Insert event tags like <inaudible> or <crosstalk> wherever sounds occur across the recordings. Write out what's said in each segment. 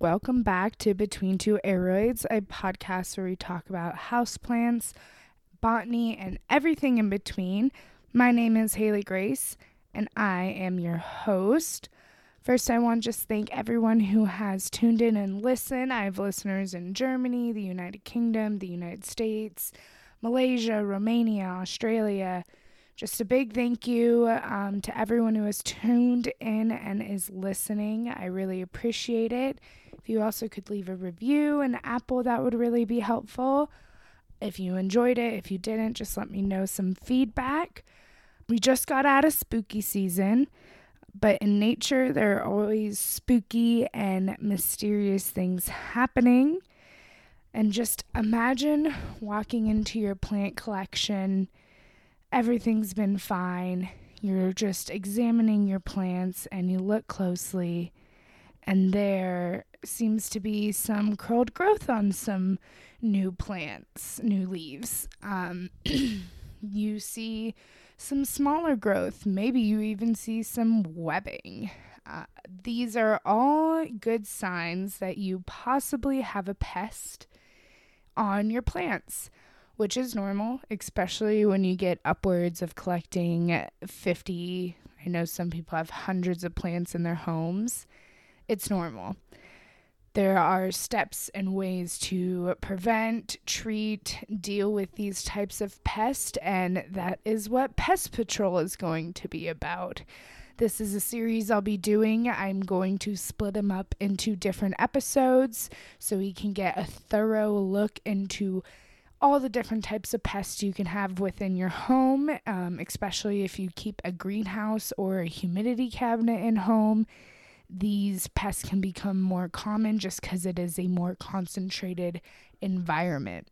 welcome back to Between Two Aroids, a podcast where we talk about houseplants, botany, and everything in between. My name is Haley Grace, and I am your host. First, I want to just thank everyone who has tuned in and listened. I have listeners in Germany, the United Kingdom, the United States, Malaysia, Romania, Australia. Just a big thank you um, to everyone who has tuned in and is listening. I really appreciate it. You also could leave a review in Apple, that would really be helpful. If you enjoyed it, if you didn't, just let me know some feedback. We just got out of spooky season, but in nature, there are always spooky and mysterious things happening. And just imagine walking into your plant collection, everything's been fine. You're just examining your plants and you look closely, and there seems to be some curled growth on some new plants, new leaves. Um, <clears throat> you see some smaller growth. Maybe you even see some webbing. Uh, these are all good signs that you possibly have a pest on your plants, which is normal, especially when you get upwards of collecting 50. I know some people have hundreds of plants in their homes. It's normal. There are steps and ways to prevent, treat, deal with these types of pests, and that is what Pest Patrol is going to be about. This is a series I'll be doing. I'm going to split them up into different episodes so we can get a thorough look into all the different types of pests you can have within your home, um, especially if you keep a greenhouse or a humidity cabinet in home these pests can become more common just because it is a more concentrated environment.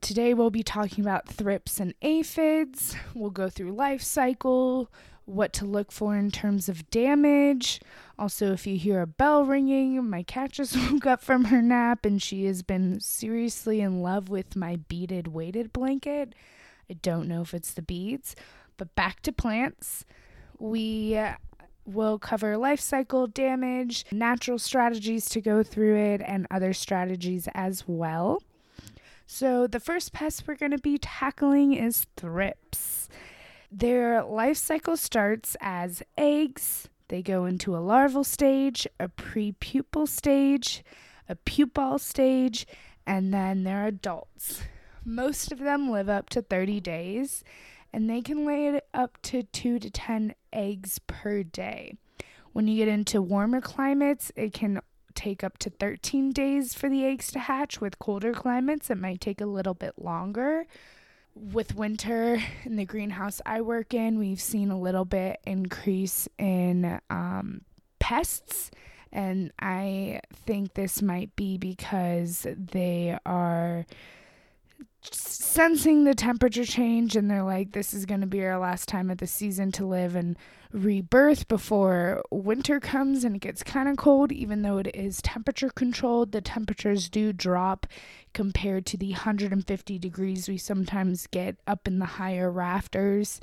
Today we'll be talking about thrips and aphids. We'll go through life cycle, what to look for in terms of damage. Also, if you hear a bell ringing, my cat just <laughs> woke up from her nap and she has been seriously in love with my beaded weighted blanket. I don't know if it's the beads, but back to plants. We will cover life cycle damage, natural strategies to go through it, and other strategies as well. So, the first pest we're going to be tackling is thrips. Their life cycle starts as eggs, they go into a larval stage, a prepupal stage, a pupal stage, and then they're adults. Most of them live up to 30 days and they can lay up to 2 to 10 eggs per day. When you get into warmer climates, it can take up to 13 days for the eggs to hatch. With colder climates, it might take a little bit longer. With winter in the greenhouse I work in, we've seen a little bit increase in um, pests. And I think this might be because they are sensing the temperature change and they're like this is going to be our last time of the season to live and rebirth before winter comes and it gets kind of cold even though it is temperature controlled the temperatures do drop compared to the 150 degrees we sometimes get up in the higher rafters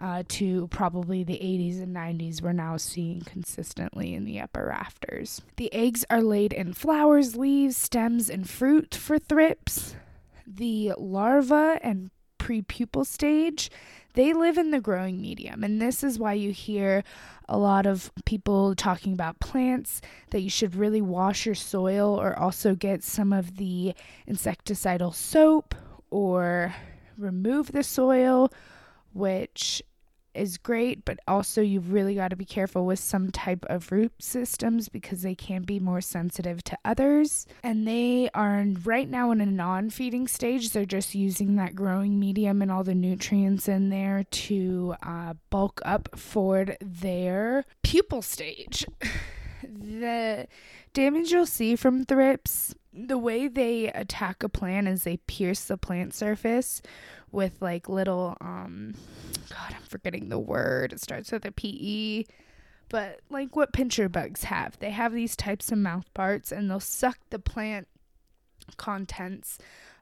uh, to probably the 80s and 90s we're now seeing consistently in the upper rafters. The eggs are laid in flowers, leaves, stems, and fruit for thrips the larva and prepupal stage, they live in the growing medium. And this is why you hear a lot of people talking about plants that you should really wash your soil or also get some of the insecticidal soap or remove the soil, which is great, but also you've really got to be careful with some type of root systems because they can be more sensitive to others. And they are right now in a non feeding stage. They're just using that growing medium and all the nutrients in there to uh, bulk up for their pupal stage. <laughs> the damage you'll see from thrips the way they attack a plant is they pierce the plant surface with like little um god i'm forgetting the word. It starts with a pe but like what pincher bugs have? They have these types of mouth parts and they'll suck the plant contents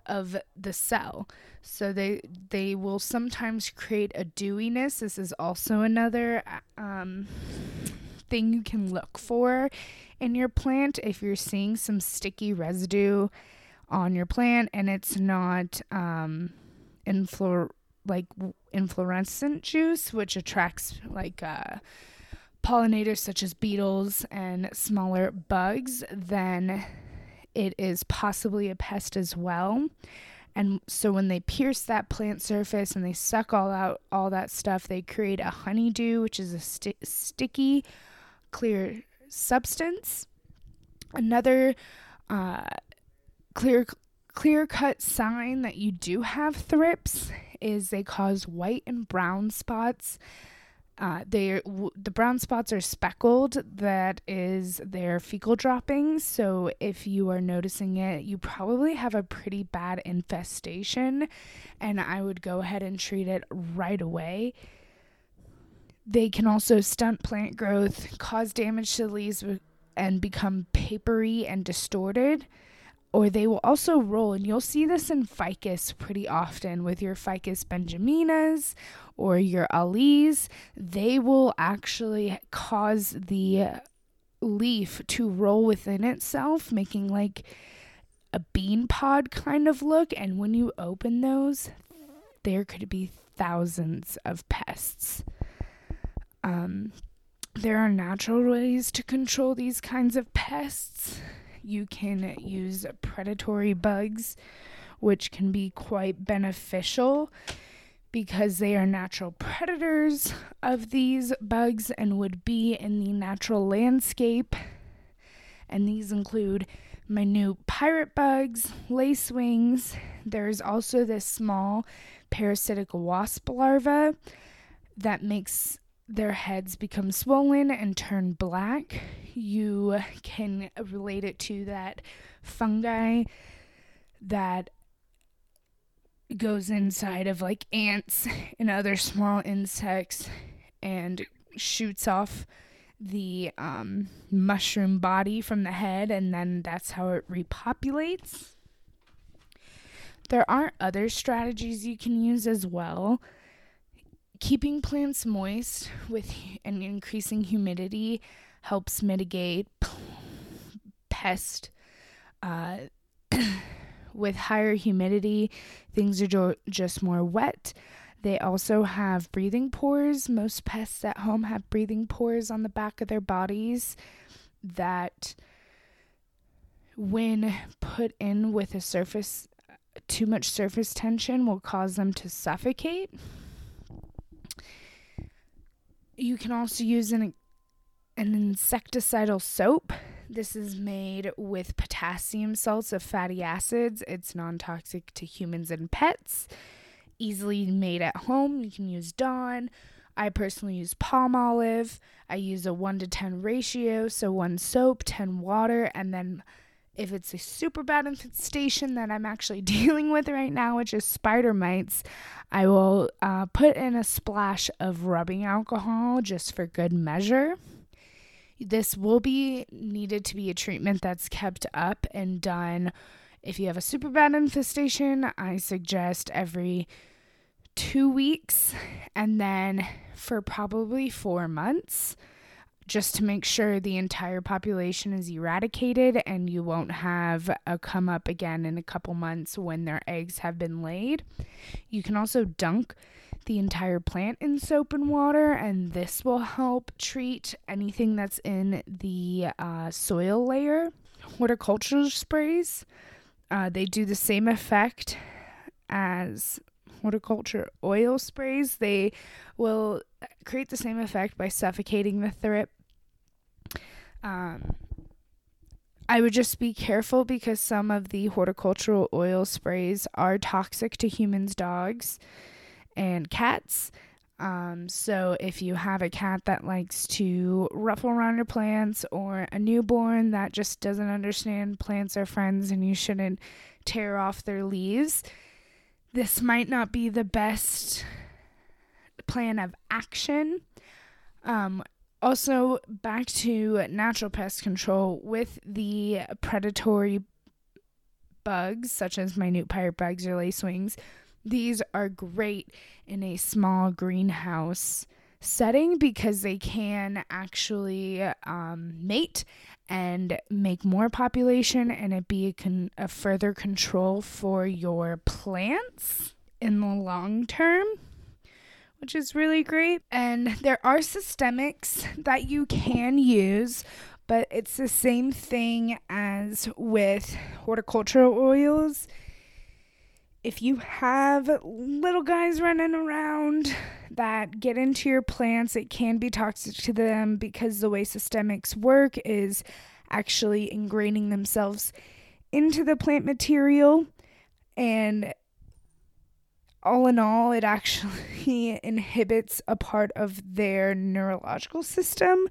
of the cell. So they they will sometimes create a dewiness. This is also another um thing you can look for in your plant if you're seeing some sticky residue on your plant and it's not um, influ- like inflorescent juice, which attracts like uh, pollinators such as beetles and smaller bugs, then it is possibly a pest as well. And so when they pierce that plant surface and they suck all out all that stuff, they create a honeydew, which is a sti- sticky, clear substance. Another uh, clear clear cut sign that you do have thrips is they cause white and brown spots uh, they w- the brown spots are speckled. That is their fecal droppings. So if you are noticing it, you probably have a pretty bad infestation, and I would go ahead and treat it right away. They can also stunt plant growth, cause damage to the leaves, and become papery and distorted or they will also roll, and you'll see this in ficus pretty often with your ficus benjaminas or your alees. They will actually cause the leaf to roll within itself, making like a bean pod kind of look. And when you open those, there could be thousands of pests. Um, there are natural ways to control these kinds of pests you can use predatory bugs, which can be quite beneficial because they are natural predators of these bugs and would be in the natural landscape. And these include minute pirate bugs, lacewings. There's also this small parasitic wasp larva that makes their heads become swollen and turn black. You can relate it to that fungi that goes inside of like ants and other small insects and shoots off the um, mushroom body from the head, and then that's how it repopulates. There are other strategies you can use as well keeping plants moist with an increasing humidity helps mitigate pest. Uh, <coughs> with higher humidity, things are jo- just more wet. They also have breathing pores. Most pests at home have breathing pores on the back of their bodies that, when put in with a surface, too much surface tension will cause them to suffocate. You can also use an, an insecticidal soap. This is made with potassium salts of fatty acids. It's non toxic to humans and pets. Easily made at home. You can use Dawn. I personally use Palmolive. I use a 1 to 10 ratio, so one soap, 10 water, and then if it's a super bad <laughs> infestation that I'm actually <laughs> dealing with right now, which is spider mites, I will uh, put in a splash of rubbing alcohol just for good measure. This will be needed to be a treatment that's kept up and done. If you have a super bad infestation, I suggest every two weeks and then for probably four months just to make sure the entire population is eradicated and you won't have a come up again in a couple months when their eggs have been laid. You can also dunk the entire plant in soap and water, and this will help treat anything that's in the uh, soil layer. Horticultural sprays, uh, they do the same effect as horticulture oil sprays. They will create the same effect by suffocating the thrip. Um, I would just be careful because some of the horticultural oil sprays are toxic to humans, dogs, and cats. Um, so if you have a cat that likes to ruffle around your plants or a newborn that just doesn't understand plants are friends and you shouldn't tear off their leaves, this might not be the best plan of action. Um, also, back to natural pest control with the predatory bugs, such as minute pirate bugs or lacewings. These are great in a small greenhouse setting because they can actually um, mate and make more population and it be a, con- a further control for your plants in the long term which is really great and there are systemics that you can use but it's the same thing as with horticultural oils if you have little guys running around that get into your plants, it can be toxic to them because the way systemics work is actually ingraining themselves into the plant material. And all in all, it actually <laughs> inhibits a part of their neurological system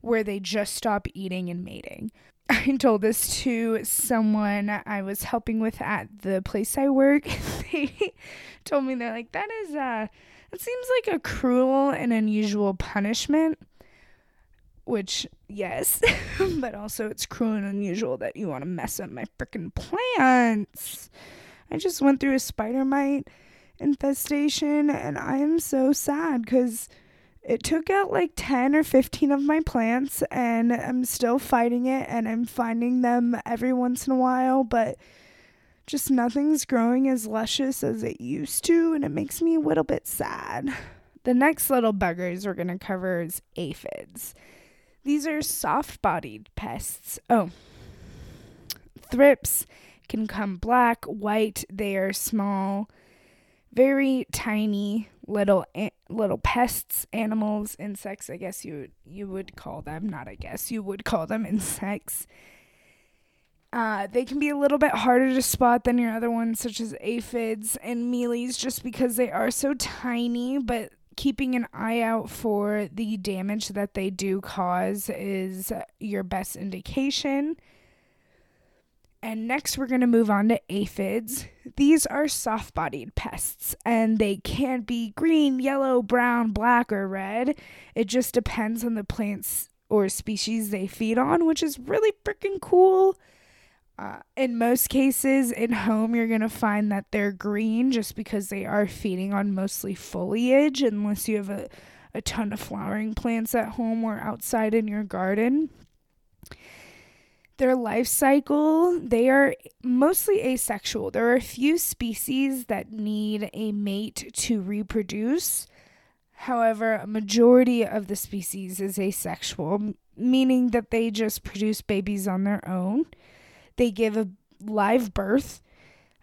where they just stop eating and mating. <laughs> I told this to someone I was helping with at the place I work. <laughs> they told me they're like, that is uh it seems like a cruel and unusual punishment. Which, yes, but also it's cruel and unusual that you want to mess up my freaking plants. I just went through a spider mite infestation and I am so sad because it took out like 10 or 15 of my plants and I'm still fighting it and I'm finding them every once in a while, but just nothing's growing as luscious as it used to and it makes me a little bit sad. The next little buggers we're going to cover is aphids. These are soft bodied pests. Oh, thrips can come black, white, they are small, very tiny little little pests, animals, insects. I guess you you would call them. Not I guess you would call them <laughs> insects. Uh, they can be a little bit harder to spot than your other ones, such as aphids and mealies, just because they are so tiny. But keeping an eye out for the damage that they do cause is your best indication. And next, we're going to move on to aphids. These are soft bodied pests, and they can be green, yellow, brown, black, or red. It just depends on the plants or species they feed on, which is really freaking cool. Uh, in most cases, in home, you're going to find that they're green just because they are feeding on mostly foliage, unless you have a, a ton of flowering plants at home or outside in your garden their life cycle, they are mostly asexual. There are a few species that need a mate to reproduce. However, a majority of the species is asexual, meaning that they just produce babies on their own. They give a live birth,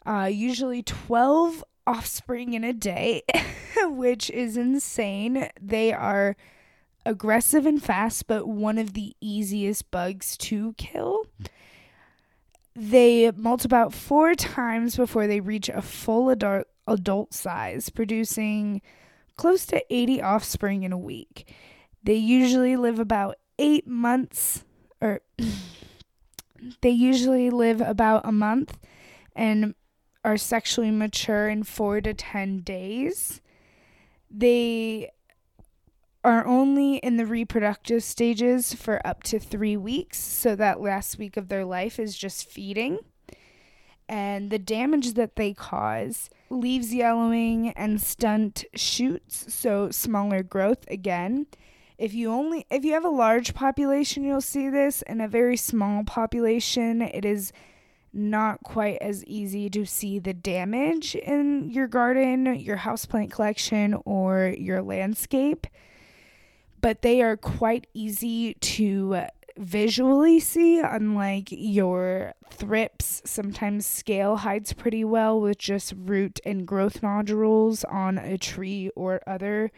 uh, usually 12 offspring in a day, <laughs> which is insane. They are aggressive and fast, but one of the easiest bugs to kill. They molt about four times before they reach a full adult, adult size, producing close to 80 offspring in a week. They usually live about eight months, or <clears throat> they usually live about a month and are sexually mature in four to 10 days. They are only in the reproductive stages for up to three weeks. So that last week of their life is just feeding. And the damage that they cause leaves yellowing and stunt shoots, so smaller growth again. If you only if you have a large population, you'll see this. In a very small population, it is not quite as easy to see the damage in your garden, your houseplant collection, or your landscape but they are quite easy to visually see, unlike your thrips. Sometimes scale hides pretty well with just root and growth nodules on a tree or other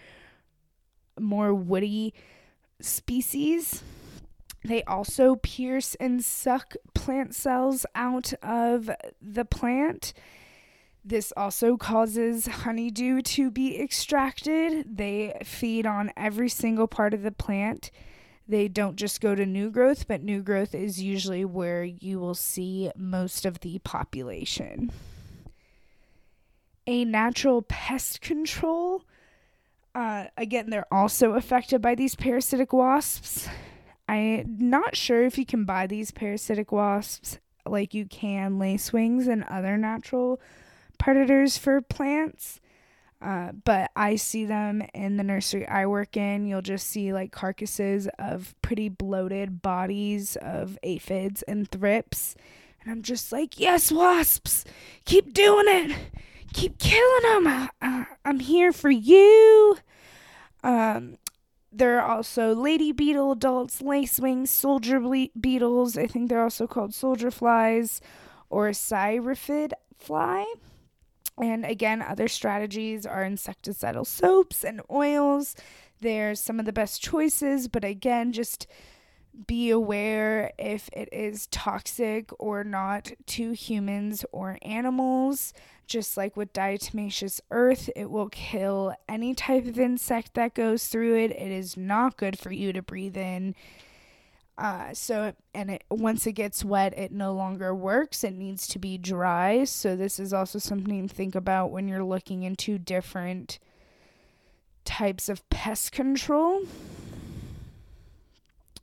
more woody species. They also pierce and suck plant cells out of the plant this also causes honeydew to be extracted. They feed on every single part of the plant. They don't just go to new growth, but new growth is usually where you will see most of the population. A natural pest control. Uh, again, they're also affected by these parasitic wasps. I'm not sure if you can buy these parasitic wasps like you can lacewings and other natural predators for plants. Uh, but I see them in the nursery I work in. You'll just see like carcasses of pretty bloated bodies of aphids and thrips. And I'm just like, yes, wasps, keep doing it. Keep killing them. Uh, I'm here for you. Um, there are also lady beetle adults, lacewing, soldier ble- beetles. I think they're also called soldier flies or syrphid fly. And again, other strategies are insecticidal soaps and oils. They're some of the best choices, but again, just be aware if it is toxic or not to humans or animals. Just like with diatomaceous earth, it will kill any type of insect that goes through it. It is not good for you to breathe in. Uh, so and it once it gets wet, it no longer works. It needs to be dry. So this is also something to think about when you're looking into different types of pest control.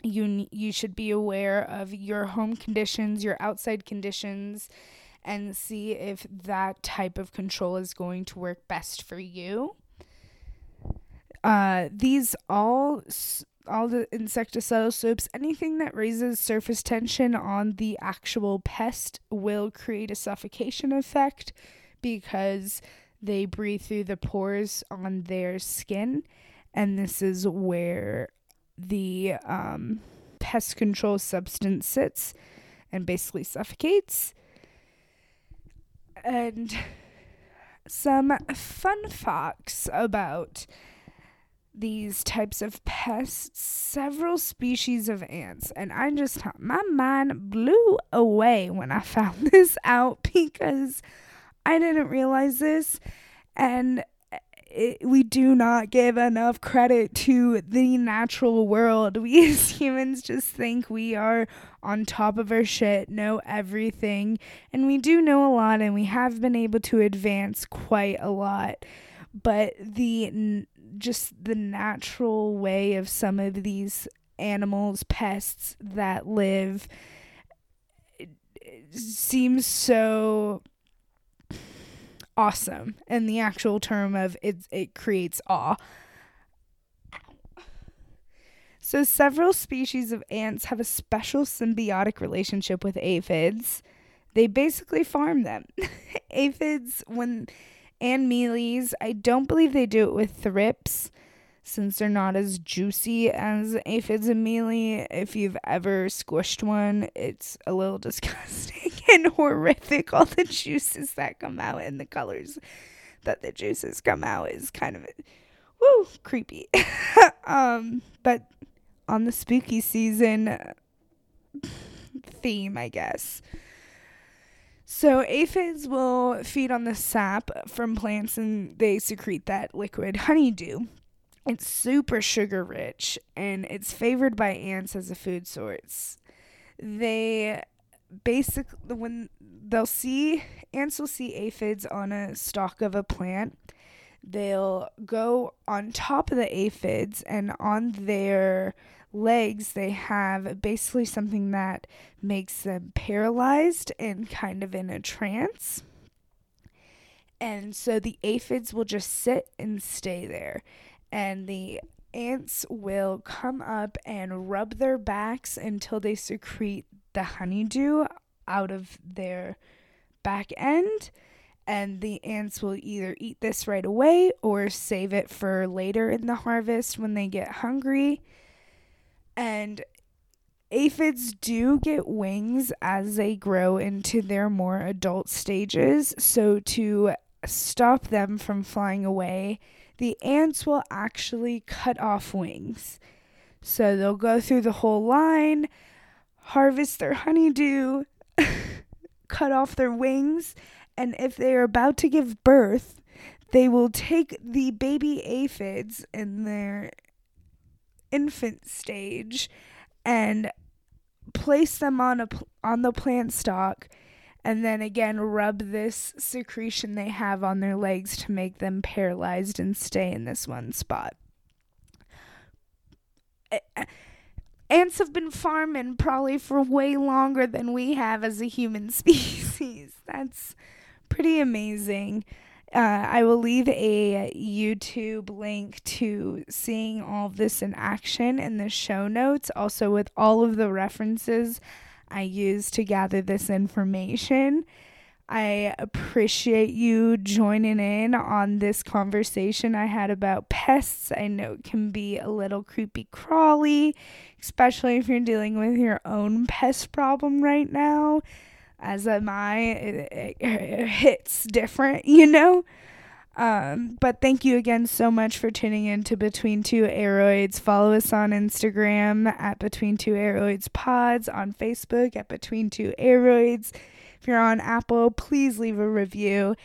You you should be aware of your home conditions, your outside conditions, and see if that type of control is going to work best for you. Uh, these all all the insecticidal soaps, anything that raises surface tension on the actual pest will create a suffocation effect because they breathe through the pores on their skin. And this is where the um, pest control substance sits and basically suffocates. And some fun facts about these types of pests several species of ants and i just my mind blew away when i <laughs> found this out because i didn't realize this. And eh, it, we do not give enough credit to the natural world. <laughs> We as humans just think we are on top of our shit know everything and we do know a lot and we have been able to advance quite a lot but the just the natural way of some of these animals, pests that live seems so awesome. And the actual term of it it creates awe. So several species of ants have a special symbiotic relationship with aphids. They basically farm them. <laughs> Aphids when and mealies. I don't believe they do it with thrips since they're not as juicy as aphids and mealy. If you've ever squished one, it's a little <laughs> disgusting <laughs> and horrific. All the juices that come out and the colors that the juices come out is kind of woo creepy. <laughs> um, but on the spooky season theme, I guess. So aphids will feed on the sap from plants and they secrete that liquid honeydew. It's super sugar rich and it's favored by ants as a food source. They basically when they'll see ants will see aphids on a stalk of a plant, they'll go on top of the aphids and on their legs, they have basically something that makes them paralyzed and kind of in a trance. And so the aphids will just sit and stay there. And the ants will come up and rub their backs until they secrete the honeydew out of their back end. And the ants will either eat this right away or save it for later in the harvest when they get hungry. And aphids do get wings as they grow into their more adult stages. So, to stop them from flying away, the ants will actually cut off wings. So, they'll go through the whole line, harvest their honeydew, <laughs> cut off their wings, and if they are about to give birth, they will take the baby aphids in their infant stage and place them on a on the plant stalk and then again rub this secretion they have on their legs to make them paralyzed and stay in this one spot. Ants have been farming probably for way longer than we have as a human <laughs> species. That's pretty amazing. Uh, I will leave a YouTube link to seeing all of this in action in the show notes, also with all of the references I used to gather this information. I appreciate you joining in on this conversation I had about pests. I know it can be a little creepy crawly, especially if you're dealing with your own pest problem right now. As am I, it, it hits different, you know? Um, but thank you again so much for tuning in to Between Two Aroids. Follow us on Instagram at Between Two Aroids Pods, on Facebook at Between Two Aroids. If you're on Apple, please leave a review.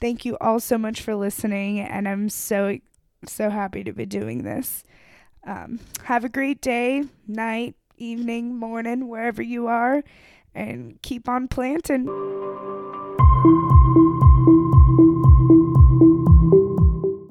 Thank you all so much for listening, and I'm so, so happy to be doing this. Um, have a great day, night, evening, morning, wherever you are, and keep on planting.